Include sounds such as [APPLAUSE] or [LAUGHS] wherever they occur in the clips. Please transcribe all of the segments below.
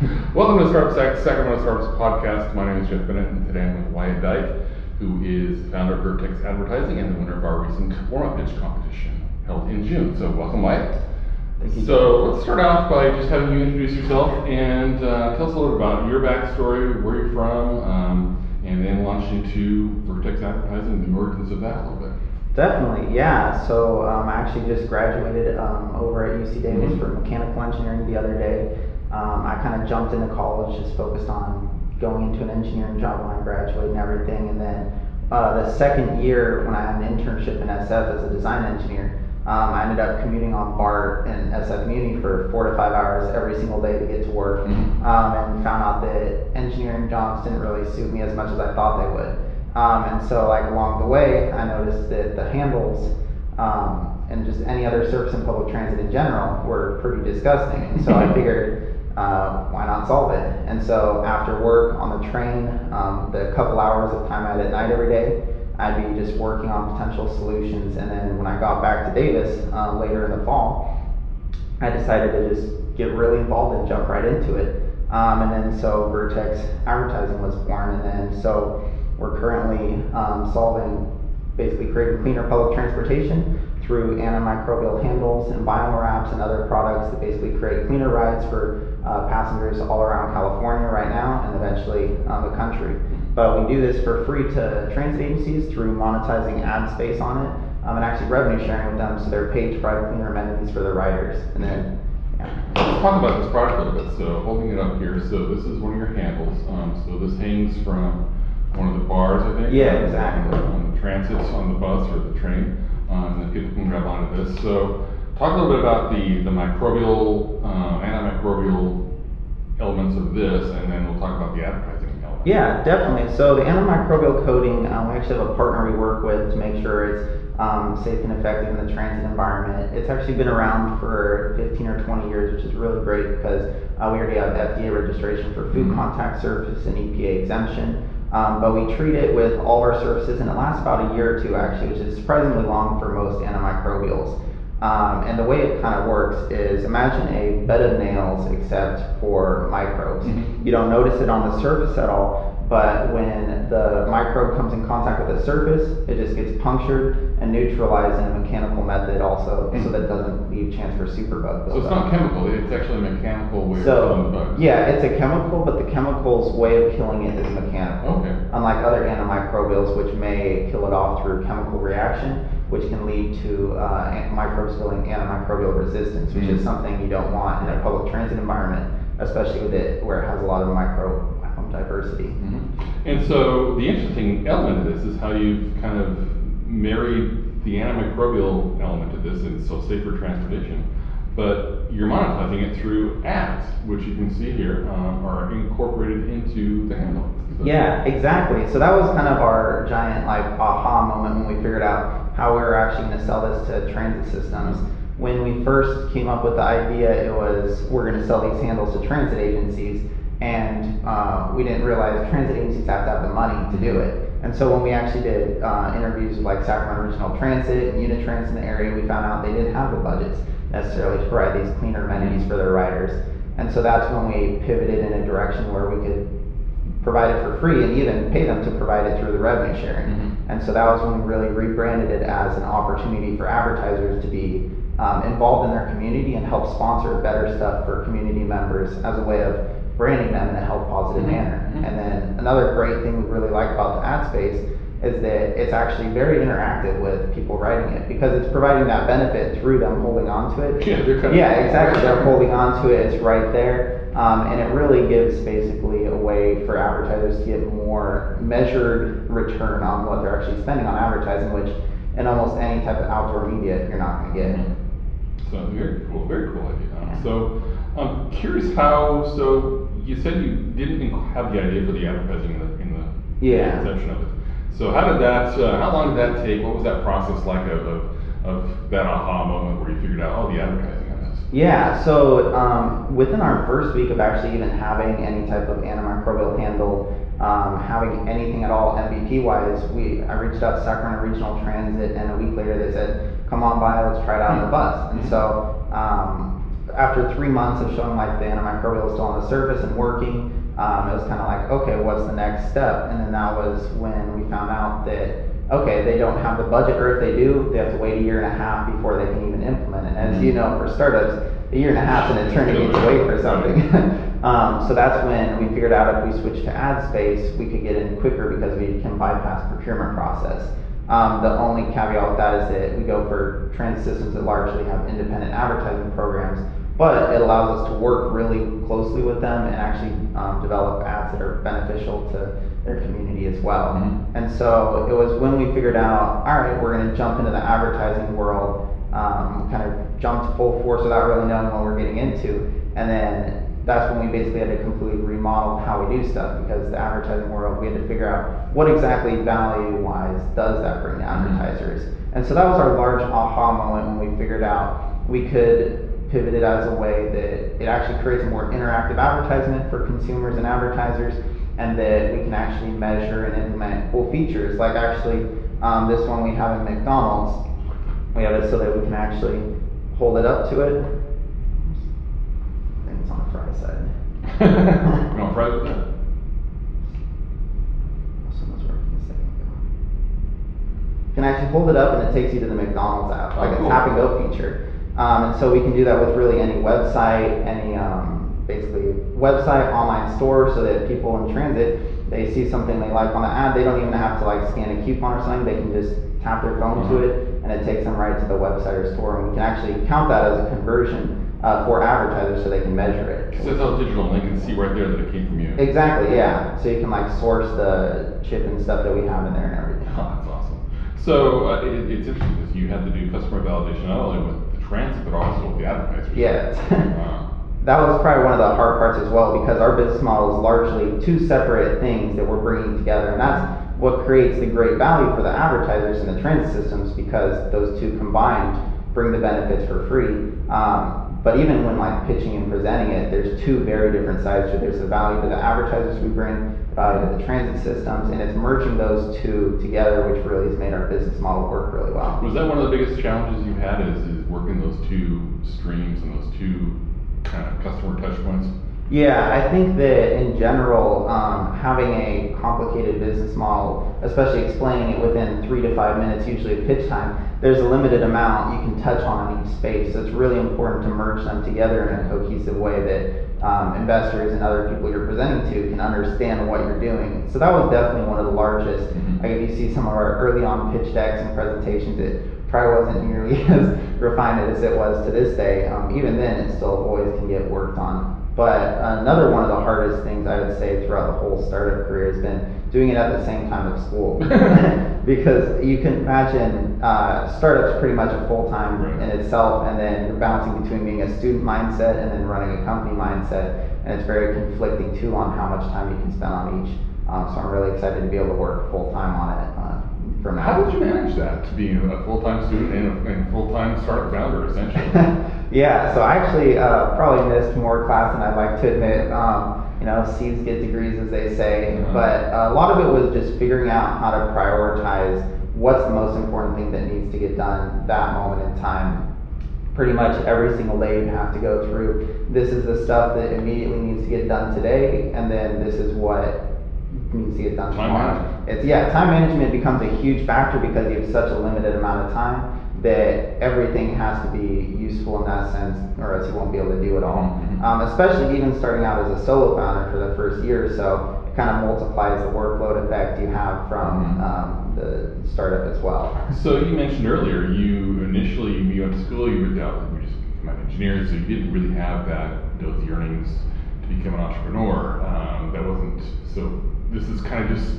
[LAUGHS] Welcome to Startup Sac- Sacramento Startups Podcast. My name is Jeff Bennett, and today I'm with Wyatt Dyke, who is the founder of Vertx Advertising and the winner of our recent warm-up pitch competition held in June. So, welcome, Wyatt. Thank you. So, let's start off by just having you introduce yourself and uh, tell us a little bit about your backstory, where you're from, um, and then launch into Vertx Advertising and the origins of that a little bit. Definitely, yeah. So um, I actually just graduated um, over at UC Davis Mhm. for mechanical engineering the other day. Um, I kind of jumped into college, just focused on going into an engineering job when I graduated and everything. And then uh, the second year, when I had an internship in SF as a design engineer, um, I ended up commuting on BART and SF Muni for four to five hours every single day to get to work, Mhm. um, and found out that engineering jobs didn't really suit me as much as I thought they would. Um, and so, like along the way, I noticed that the handles um, and just any other surface in public transit in general were pretty disgusting. And so I [LAUGHS] figured, uh, why not solve it? And so after work on the train, um, the couple hours of time I had at night every day, I'd be just working on potential solutions. And then when I got back to Davis uh, later in the fall, I decided to just get really involved and jump right into it. Um, and then so Vertx Advertising was born, and then so we're currently um, solving, basically creating cleaner public transportation through antimicrobial handles and biowraps and other products that basically create cleaner rides for uh, passengers all around California right now and eventually um, the country. But we do this for free to transit agencies through monetizing ad space on it um, and actually revenue sharing with them so they're paid to provide cleaner amenities for their riders. And then, yeah. Let's talk about this product a little bit. So, holding it up here. So, this is one of your handles. Um, so, this hangs from one of the bars, I think. Yeah, exactly. On the transits on the bus or the train, um, and then people can grab onto this. So, talk a little bit about the the microbial, uh, antimicrobial elements of this, and then we'll talk about the advertising element. Yeah, definitely. So the antimicrobial coating, um, we actually have a partner we work with to make sure it's um, safe and effective in the transit environment. It's actually been around for 15 or 20 years, which is really great because uh, we already have FDA registration for food Mhm. contact surface and EPA exemption. Um, but we treat it with all of our surfaces, and it lasts about a year or two actually, which is surprisingly long for most antimicrobials. Um, and the way it kind of works is imagine a bed of nails except for microbes. Mhm. You don't notice it on the surface at all, but when the microbe comes in contact with the surface, it just gets punctured and neutralized in a mechanical method also, so Mhm. that it doesn't leave chance for superbug So, it's not chemical, it's actually a mechanical way of killing the So, bugs. yeah, it's a chemical, but the chemical's way of killing it is mechanical. Okay. Unlike other antimicrobials, which may kill it off through chemical reaction, which can lead to uh, microbes building antimicrobial resistance, which is Mhm. something you don't want in a public transit environment, especially with it where it has a lot of micro diversity. Mhm. And so the interesting element of this is how you've kind of married the antimicrobial element of this, and so safer transportation, but you're monetizing it through ads, which you can see here um, are incorporated into the handle. So- Yeah, exactly. So that was kind of our giant like aha moment when we figured out how we were actually going to sell this to transit systems. When we first came up with the idea, it was we're going to sell these handles to transit agencies, and uh, we didn't realize transit agencies have to have the money to do it. And so when we actually did uh, interviews with like Sacramento Regional Transit and Unitrans in the area, we found out they didn't have the budgets necessarily to provide these cleaner amenities for their riders. And so that's when we pivoted in a direction where we could provide it for free and even pay them to provide it through the revenue sharing. Mhm. And so that was when we really rebranded it as an opportunity for advertisers to be um, involved in their community and help sponsor better stuff for community members as a way of branding them in a health positive Mhm. manner. Mhm. And then another great thing we really like about the ad space is that it's actually very interactive with people writing it because it's providing that benefit through them holding on to it. Yeah, they're kind of- Yeah, exactly. They're [LAUGHS] holding on to it. It's right there. Um, and it really gives basically a way for advertisers to get more measured return on what they're actually spending on advertising, which in almost any type of outdoor media you're not going to get. So very cool, very cool idea. Yeah. So I'm curious how. So you said you didn't have the idea for the advertising in the in the Yeah. inception of it. So how did that? Uh, how long did that take? What was that process like of, of of that aha moment where you figured out, oh, the advertising on this? Yeah, so um, within our first week of actually even having any type of antimicrobial handle, um, having anything at all MVP wise, we I reached out to Sacramento Regional Transit, and a week later they said, "Come on by, let's try it out on the bus." And Mhm. so um, after three months of showing like the antimicrobial was still on the surface and working, um, it was kind of like, okay, what's the next step? And then that was when we found out that, okay, they don't have the budget, or if they do, they have to wait a year and a half before they can even implement it. And as you know, for startups, a year and a half is an eternity to wait for something. [LAUGHS] um, so that's when we figured out if we switched to ad space, we could get in quicker because we can bypass procurement process. Um, the only caveat with that is that we go for transit systems that largely have independent advertising programs, but it allows us to work really closely with them and actually um, develop ads that are beneficial to their community as well. Mhm. And so it was when we figured out, all right, we're going to jump into the advertising world, um, kind of jumped full force without really knowing what we're getting into, and then that's when we basically had to completely remodel how we do stuff because the advertising world, we had to figure out what exactly value wise does that bring to advertisers. And so that was our large aha moment when we figured out we could pivot it as a way that it actually creates a more interactive advertisement for consumers and advertisers and that we can actually measure and implement cool features like actually um, this one we have in McDonald's we have it so that we can actually hold it up to it I think it's on the fry side You want fries with that? Someone's working a second ago. Can actually hold it up and it takes you to the McDonald's app, like Oh, a cool. tap and go feature. Um, and so we can do that with really any website, any um, basically website, online store, so that people in transit they see something they like on the ad, they don't even have to like scan a coupon or something. They can just tap their phone to Mhm. it, and it takes them right to the website or store. And we can actually count that as a conversion uh, for advertisers, so they can measure it. Because it's all digital and they can see right there that it came from you. Exactly, yeah. So you can like source the chip and stuff that we have in there and everything. Oh, [LAUGHS] that's awesome. So uh, it, it's interesting because you have to do customer validation not only with transit but also the advertisers. Yeah. Wow. that was probably one of the hard parts as well because our business model is largely two separate things that we're bringing together, and that's what creates the great value for the advertisers and the transit systems because those two combined bring the benefits for free. Um, but even when like pitching and presenting it, there's two very different sides to it. There's the value to the advertisers we bring, the value to the transit systems, and it's merging those two together, which really has made our business model work really well. Was that one of the biggest challenges you've had is working those two streams and those two kind of customer touch points? Yeah, I think that in general, um, having a complicated business model, especially explaining it within three to five minutes, usually of pitch time, there's a limited amount you can touch on in each space. So it's really important to merge them together in a cohesive way that um, investors and other people you're presenting to can understand what you're doing. So that was definitely one of the largest. Mhm. Like if you see some of our early on pitch decks and presentations, it probably wasn't nearly [LAUGHS] as refined as it was to this day. Um, even then, it still always can get worked on. But another one of the hardest things I would say throughout the whole startup career has been doing it at the same time of school. [LAUGHS] [LAUGHS] because you can imagine uh, startups pretty much a full time Right. in itself, and then you're bouncing between being a student mindset and then running a company mindset, and it's very conflicting too on how much time you can spend on each. Um, so I'm really excited to be able to work full time on it now. How did you manage that to be a full-time student and a, and a full-time startup founder essentially? [LAUGHS] yeah, so I actually uh, probably missed more class than I'd like to admit. Um, you know, C's get degrees, as they say. Mhm. But uh, a lot of it was just figuring out how to prioritize what's the most important thing that needs to get done that moment in time. Pretty much every single day you have to go through. This is the stuff that immediately needs to get done today, and then this is what needs to get done Time tomorrow. It's yeah, time management becomes a huge factor because you have such a limited amount of time that everything has to be useful in that sense, or else you won't be able to do it all. Mhm. Um, especially even starting out as a solo founder for the first year or so, it kind of multiplies the workload effect you have from Mhm. um, the startup as well. So you mentioned earlier, you initially, you went to school, you were out, you just became an engineer, so you didn't really have that, those yearnings to become an entrepreneur. Um, that wasn't, so this is kind of just,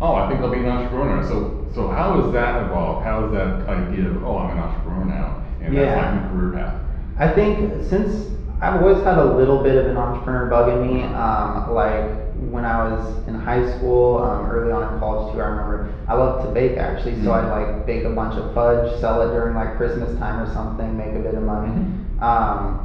oh, I think I'll be an entrepreneur. So, so how has that evolved? How has that idea of, oh, I'm an entrepreneur now? And that's Yeah. like my career path. I think since I've always had a little bit of an entrepreneur bug in me, um, like when I was in high school, um, early on in college too, I remember I loved to bake actually, so Mhm. I'd like bake a bunch of fudge, sell it during like Christmas time or something, make a bit of money. Mhm. Um,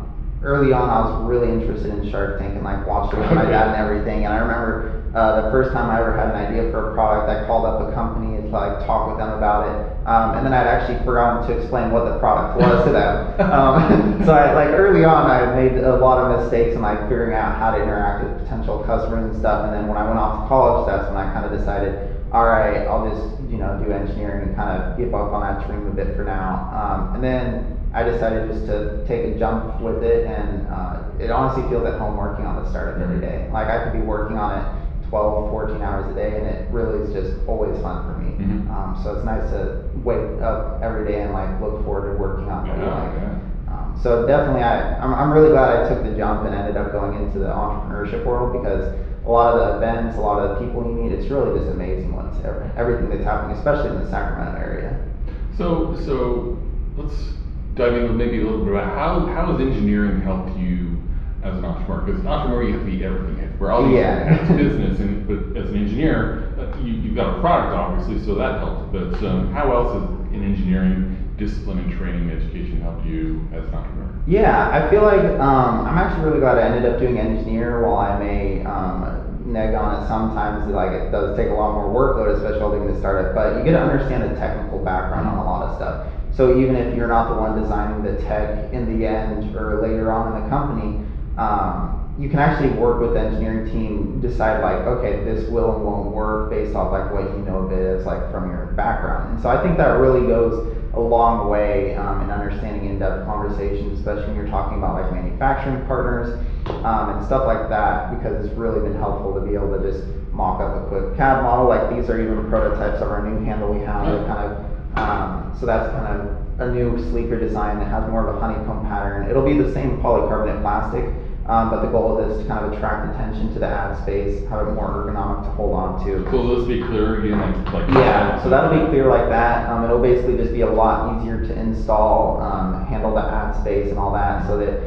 early on, I was really interested in Shark Tank and like watched it with my dad and everything. And I remember Uh, the first time I ever had an idea for a product, I called up a company and like talk with them about it. Um, and then I'd actually forgotten to explain what the product was to them. [LAUGHS] Um, [LAUGHS] so I, like early on, I made a lot of mistakes in like figuring out how to interact with potential customers and stuff. And then when I went off to college, that's when I kind of decided, all right, I'll just you know do engineering and kind of give up on that dream a bit for now. Um, and then I decided just to take a jump with it, and uh, it honestly feels at home working on the startup every day. Like I could be working on it 12, 14 hours a day, and it really is just always fun for me. Mhm. Um, so it's nice to wake up every day and like look forward to working on you Yeah, like. yeah. Um, so definitely, I, I'm, I'm really glad I took the jump and ended up going into the entrepreneurship world because a lot of the events, a lot of the people you meet, it's really just amazing what's ever, everything that's happening, especially in the Sacramento area. So, so let's dive into maybe a little bit about how, how has engineering helped you as an entrepreneur? Because an entrepreneur, you have to be everything. We're all Yeah. [LAUGHS] it's business, and but as an engineer, uh, you, you've got a product obviously, so that helped. But um, how else has in engineering discipline and training education helped you as an entrepreneur? Yeah, I feel like um, I'm actually really glad I ended up doing engineer. While I may um, neg on it sometimes, like it does take a lot more workload, especially while doing the startup. But you get to understand the technical background on a lot of stuff. So even if you're not the one designing the tech in the end or later on in the company, um, you can actually work with the engineering team, decide like, okay, this will and won't work based off like what you know of it as like from your background. And so I think that really goes a long way um, in understanding in-depth conversations, especially when you're talking about like manufacturing partners um, and stuff like that, because it's really been helpful to be able to just mock up a quick CAD model. Like these are even prototypes of our new handle we have. They're kind of um, so that's kind of a new sleeker design that has more of a honeycomb pattern. It'll be the same polycarbonate plastic, um, but the goal is to kind of attract attention to the ad space, have it more ergonomic to hold on to. So let's be clear again, like, like Yeah, so that'll be clear like that. Um, it'll basically just be a lot easier to install, um, handle the ad space and all that, so that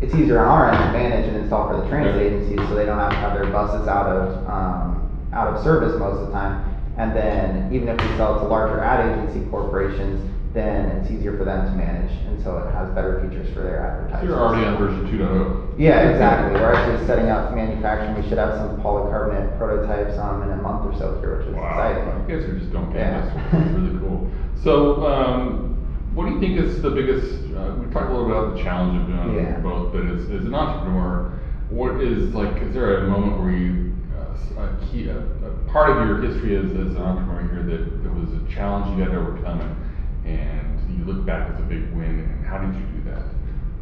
it's easier on our end to manage and install for the transit Okay. agencies, so they don't have to have their buses out of um, out of service most of the time. And then even if we sell it to larger ad agency corporations, then it's easier for them to manage, and so it has better features for their advertisers. you're already on version 2.0. Yeah, exactly. We're actually setting up manufacturing. We should have some polycarbonate prototypes um, in a month or so here, which is Wow, exciting. you guys are just don't get Yeah. this. It's really cool. So, um, what do you think is the biggest? Uh, we talked a little bit about the challenge of doing Yeah. both, but as, as an entrepreneur, what is like? Is there a moment where you uh, a key a, a part of your history as, as an entrepreneur here that, that was a challenge you had to overcome, and, and you look back as a big win, and how did you do that?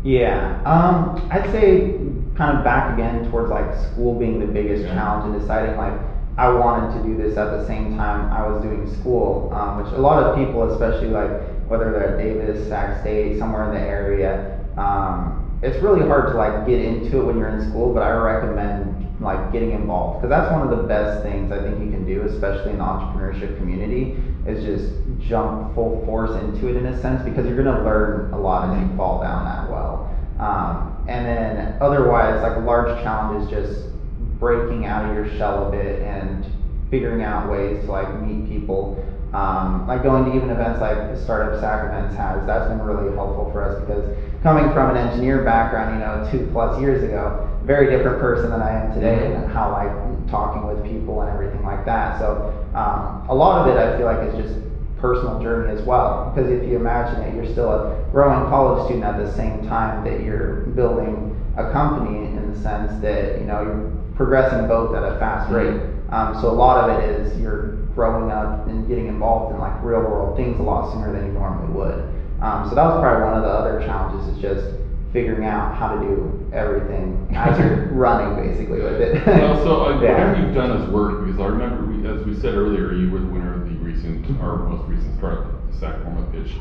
Yeah, um, I'd say kind of back again towards like school being the biggest Yeah. challenge and deciding like I wanted to do this at the same time I was doing school, um, which a lot of people, especially like whether they're at Davis, Sac State, somewhere in the area, um, it's really hard to like get into it when you're in school. But I recommend like getting involved because that's one of the best things I think you can do, especially in the entrepreneurship community, is just jump full force into it in a sense because you're gonna learn a lot as you fall down that well. Um, and then otherwise, like a large challenge is just breaking out of your shell a bit and figuring out ways to like meet people. Um, like going to even events like Startup Sac events has, that's been really helpful for us because coming from an engineer background, you know, two plus years ago, very different person than I am today and how like talking with people and everything like that. So um, a lot of it I feel like is just personal journey as well. Because if you imagine it, you're still a growing college student at the same time that you're building a company in the sense that you know you're progressing both at a fast rate. Um, so a lot of it is you're growing up and getting involved in like real world things a lot sooner than you normally would. Um, so that was probably one of the other challenges is just figuring out how to do everything as you're [LAUGHS] running basically with it. well, so uh, [LAUGHS] Yeah. whatever you've done has worked because I remember, we, as we said earlier, you were the winner of the recent, our most recent startup Sac Forma pitch.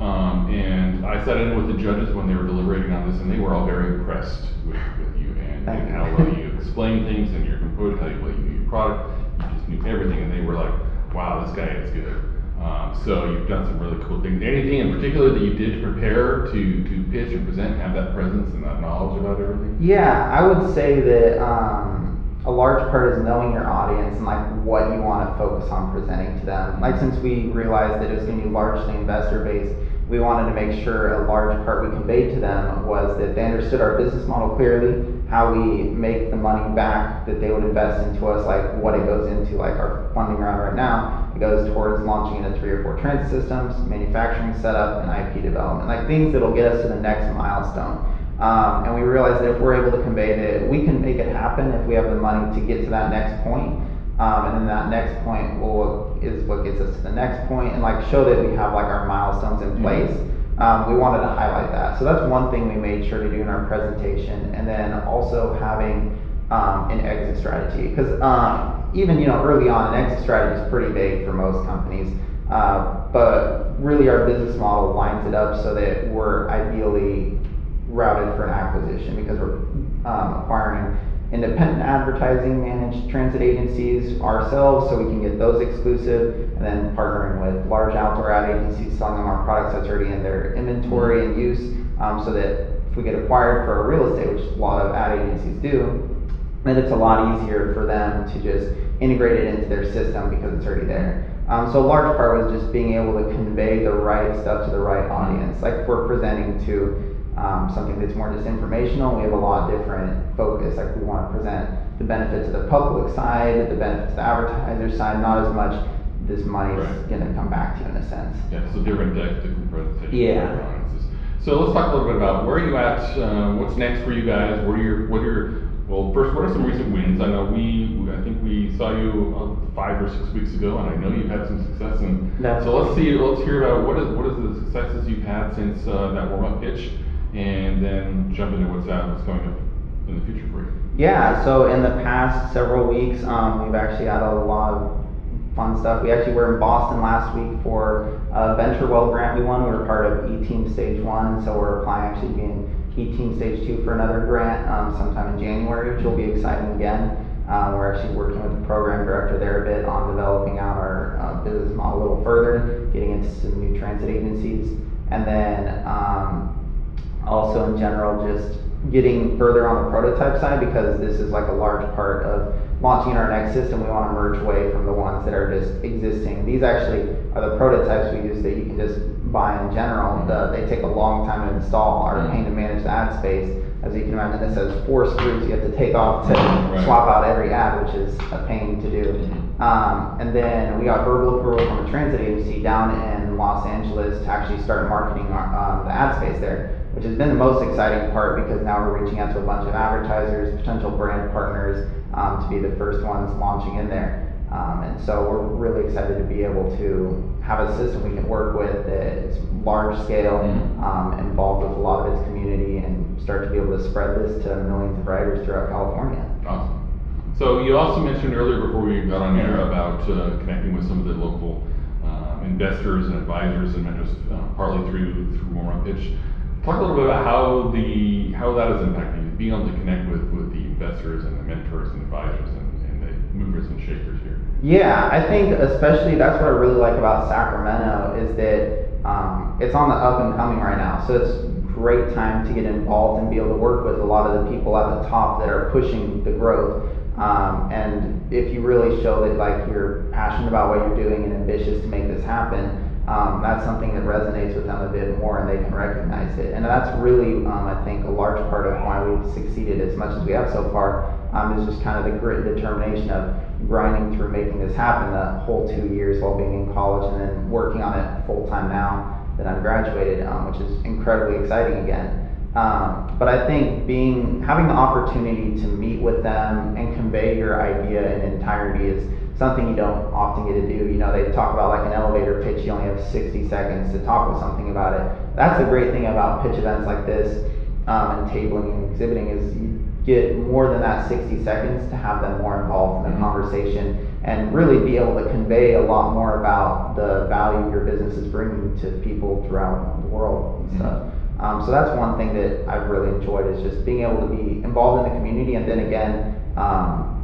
Um, and I sat in with the judges when they were deliberating on this, and they were all very impressed with, with you and, and how well you explained things and your composure, how well you knew your product, you just knew everything, and they were like, wow, this guy is good. Um, so you've done some really cool things. Anything in particular that you did to prepare to, to pitch and present, and have that presence and that knowledge about everything? Yeah, I would say that um, a large part is knowing your audience and like what you want to focus on presenting to them. Like since we realized that it was going to be largely investor based, we wanted to make sure a large part we conveyed to them was that they understood our business model clearly, how we make the money back that they would invest into us, like what it goes into, like our funding round right now, it goes towards launching into three or four transit systems, manufacturing setup, and IP development, like things that'll get us to the next milestone. Um, and we realized that if we're able to convey that we can make it happen if we have the money to get to that next point, um, and then that next point will is what gets us to the next point, and like show that we have like our milestones in place. Um, we wanted to highlight that. So that's one thing we made sure to do in our presentation, and then also having um, an exit strategy because um, even you know early on, an exit strategy is pretty vague for most companies. Uh, but really, our business model lines it up so that we're ideally routed for an acquisition because we're um, acquiring independent advertising managed transit agencies ourselves so we can get those exclusive and then partnering with large outdoor ad agencies selling them our products that's already in their inventory and use um, so that if we get acquired for real estate which a lot of ad agencies do then it's a lot easier for them to just integrate it into their system because it's already there. Um, so a large part was just being able to convey the right stuff to the right audience. Like if we're presenting to um, something that's more just informational. We have a lot different focus. Like we want to present the benefits of the public side, the benefits of the advertiser side, not as much this money is Right. going to come back to you in a sense. Yeah, so different decks, different presentations. Yeah. So let's talk a little bit about where are you at, uh, what's next for you guys, what are your, what are your, well, first, what are some recent wins? I know we, I think we saw you uh, five or six weeks ago, and I know you've had some success, and That's- so let's see, let's hear about what is, what is the successes you've had since, uh, that warm-up pitch, and then jump into what's out, what's going up in the future for you. Yeah, so in the past several weeks, um, we've actually had a lot of fun stuff. We actually were in Boston last week for a VentureWell grant we won. We were part of E-Team Stage 1, so we're applying actually being E-Team Stage 2 for another grant um, sometime in January, which will be exciting again. Uh, we're actually working with the program director there a bit on developing out our uh, business model a little further, getting into some new transit agencies, and then um, also in general just getting further on the prototype side because this is like a large part of launching our next system. We want to merge away from the ones that are just existing. These actually are the prototypes we use that you can just buy in general. The, they take a long time to install. Are a pain to manage the ad space as you can imagine this has four screws you have to take off to Right. swap out every ad which is a pain to do. Mhm. um, and then we got verbal approval from a transit agency down in Los Angeles to actually start marketing our, um, the ad space there, which has been the most exciting part because now we're reaching out to a bunch of advertisers, potential brand partners, um, to be the first ones launching in there. Um, and so we're really excited to be able to have a system we can work with that is large scale, Mhm. um, involved with a lot of its community, and start to be able to spread this to millions of riders throughout California. Awesome. So you also mentioned earlier before we got on air about uh, connecting with some of the local um, investors and advisors and mentors, uh, partly through through warm pitch. Talk a little bit about how the how that is impacting being able to connect with with the investors and the mentors and advisors and, and the movers and shakers here. Yeah, I think especially that's what I really like about Sacramento is that um, it's on the up and coming right now. So it's a great time to get involved and be able to work with a lot of the people at the top that are pushing the growth. Um, and if you really show that like you're passionate about what you're doing and ambitious to make this happen, um, that's something that resonates with them a bit more and they can recognize it. And that's really, um, I think, a large part of why we've succeeded as much as we have so far um, is just kind of the grit and determination of grinding through making this happen the whole two years while being in college and then working on it full time now that I'm graduated, um, which is incredibly exciting again. Um, but I think being having the opportunity to meet with them and convey your idea in entirety is something you don't often get to do. You know, they talk about like an elevator pitch, you only have 60 seconds to talk with something about it. That's the great thing about pitch events like this um, and tabling and exhibiting is you get more than that 60 seconds to have them more involved in the Mhm. conversation and really be able to convey a lot more about the value your business is bringing to people throughout the world and stuff. Um, so that's one thing that I've really enjoyed is just being able to be involved in the community and then again, um,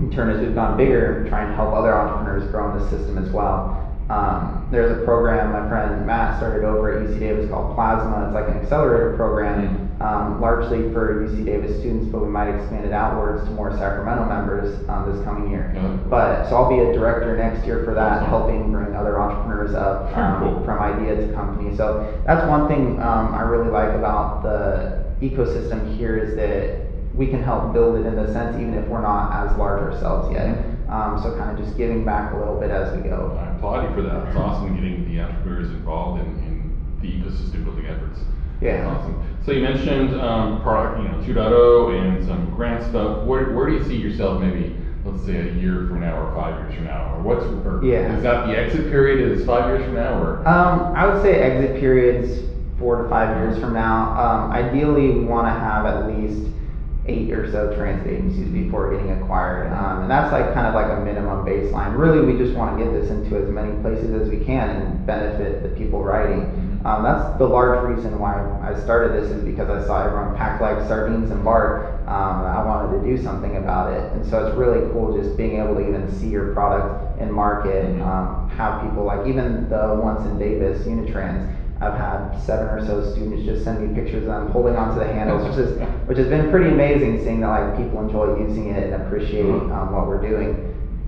in turn as we've gone bigger, try and help other entrepreneurs grow in the system as well. Um, there's a program my friend Matt started over at UC Davis called Plasma. It's like an accelerator program, um, largely for UC Davis students, but we might expand it outwards to more Sacramento members um, this coming year. Yeah. But so I'll be a director next year for that, Awesome. helping bring other entrepreneurs up cool. from idea to company. So that's one thing um, I really like about the ecosystem here is that we can help build it in the sense, even if we're not as large ourselves yet. Um, so kind of just giving back a little bit as we go. I applaud you for that. It's awesome getting the entrepreneurs involved in, in the ecosystem building efforts. Yeah. That's awesome. So you mentioned um, product, you know, 2.0 and some grant stuff. Where, where do you see yourself maybe, let's say a year from now or five years from now? Or what's, or Yeah. is that the exit period is five years from now or? Um, I would say exit periods four to five years from now. Um, ideally, we want to have at least eight or so transit agencies before getting acquired, um, and that's like kind of like a minimum baseline. Really, we just want to get this into as many places as we can and benefit the people riding. Um, that's the large reason why I started this is because I saw everyone packed like sardines and BART. Um, I wanted to do something about it, and so it's really cool just being able to even see your product in market. Mhm. Um, have people like even the ones in Davis, Unitrans. I've had seven or so students just send me pictures of them holding onto the handles, which is which has been pretty amazing seeing that like people enjoy using it and appreciate Mhm. um, what we're doing.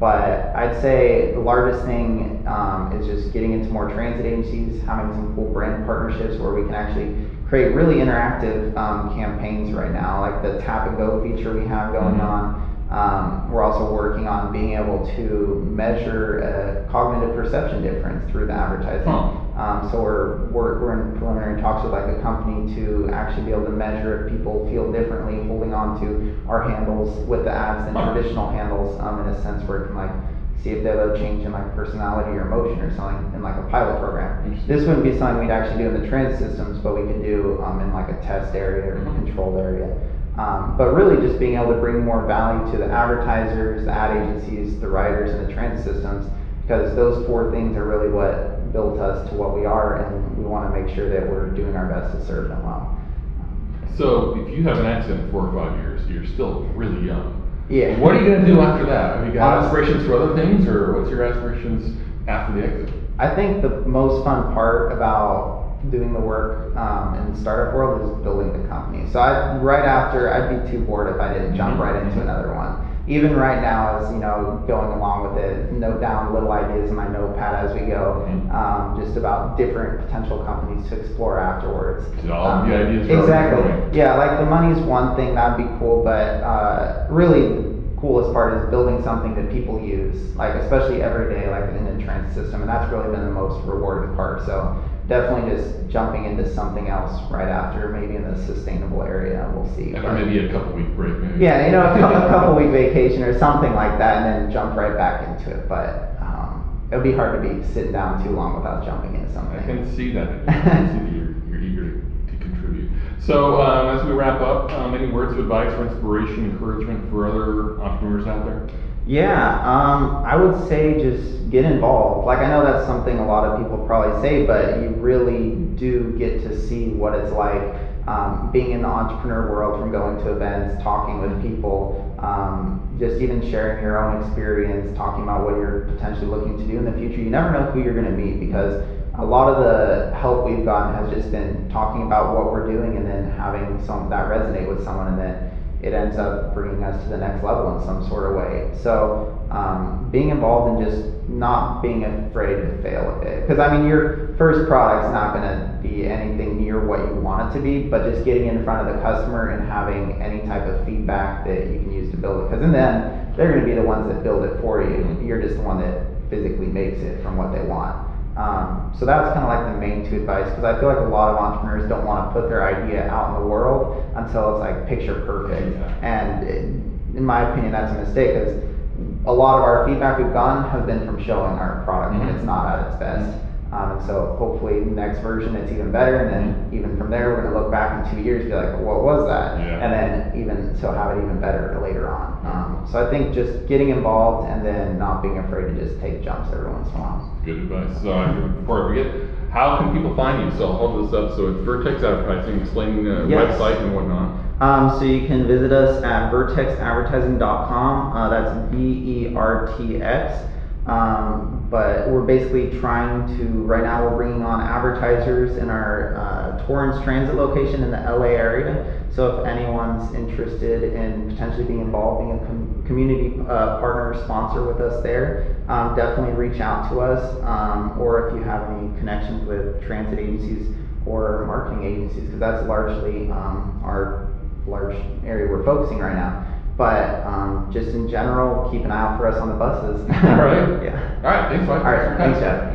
But I'd say the largest thing um, is just getting into more transit agencies, having some cool brand partnerships where we can actually create really interactive um, campaigns right now, like the tap and go feature we have going Mhm. on. Um, we're also working on being able to measure a cognitive perception difference through the advertising. Huh. Um, so we're, we're, we're in preliminary talks with like a company to actually be able to measure if people feel differently holding on to our handles with the ads than traditional handles, um, in a sense where it can like see if they have a change in like personality or emotion or something in like a pilot program. This wouldn't be something we'd actually do in the transit systems, but we could do, um, in like a test area or Mhm. controlled area. Um, but really just being able to bring more value to the advertisers, the ad agencies, the writers, and the transit systems, because those four things are really what built us to what we are, and we want to make sure that we're doing our best to serve them well. So if you have an accident in four or five years, you're still really young. Yeah. What are you gonna do after that? Have you got aspirations for other things or what's your aspirations after the exit? I think the most fun part about doing the work um, in the startup world is building the company. So I, right after, I'd be too bored if I didn't jump right into another one. Even right now, as you know, going along with it, note down little ideas in my notepad as we go, Mhm. um, just about different potential companies to explore afterwards. Did all Um, the ideas Exactly. Yeah, like the money's one thing, that'd be cool, but uh, really coolest part is building something that people use, like especially every day, like in the transit system, and that's really been the most rewarding part. So definitely just jumping into something else right after, maybe in the sustainable area, we'll see. Or maybe a couple week break, maybe. yeah, you know, a couple, a couple week vacation or something like that, and then jump right back into it. But um, it would be hard to be sitting down too long without jumping into something. I can see that. I can see that you're, you're eager to, to contribute. So, um, as we wrap up, um, any words of advice or inspiration, encouragement for other entrepreneurs out there? Yeah, um, I would say just get involved. Like I know that's something a lot of people probably say, but you really do get to see what it's like um, being in the entrepreneur world from going to events, talking with people, um, just even sharing your own experience, talking about what you're potentially looking to do in the future. You never know who you're going to meet because a lot of the help we've gotten has just been talking about what we're doing and then having some that resonate with someone and then it ends up bringing us to the next level in some sort of way. So um, being involved and just not being afraid to fail a bit. Because I mean, your first product's not going to be anything near what you want it to be, but just getting in front of the customer and having any type of feedback that you can use to build it. Because in the end, they're going to be the ones that build it for you. You're just the one that physically makes it from what they want. Um, so that's kind of like the main two advice because I feel like a lot of entrepreneurs don't want to put their idea out in the world until it's like picture perfect. Yeah. And it, in my opinion, that's a mistake because a lot of our feedback we've gotten has been from showing our product when Mhm. it's not at its best. Um, and so hopefully next version it's even better, and then even from there we're gonna look back in two years and be like, what was that? Yeah. And then even so have it even better later on. Um, so I think just getting involved and then not being afraid to just take jumps every once in a while. Good advice. So, I- before I forget, how can people find you? So, I'll hold this up. So, it's Vertx Advertising, explaining the Yes. website and whatnot. Um, so you can visit us at vertxadvertising.com. Uh, that's V E R T X. Um, but we're basically trying to, right now, we're bringing on advertisers in our uh, Torrance Transit location in the LA area. So if anyone's interested in potentially being involved, being a com- community uh, partner or sponsor with us there, um, definitely reach out to us. Um, or if you have any connections with transit agencies or marketing agencies, because that's largely um, our large area we're focusing right now. But um, just in general, keep an eye out for us on the buses. [LAUGHS] All right. yeah. All right, thanks, Mike. All right, thanks, Jeff.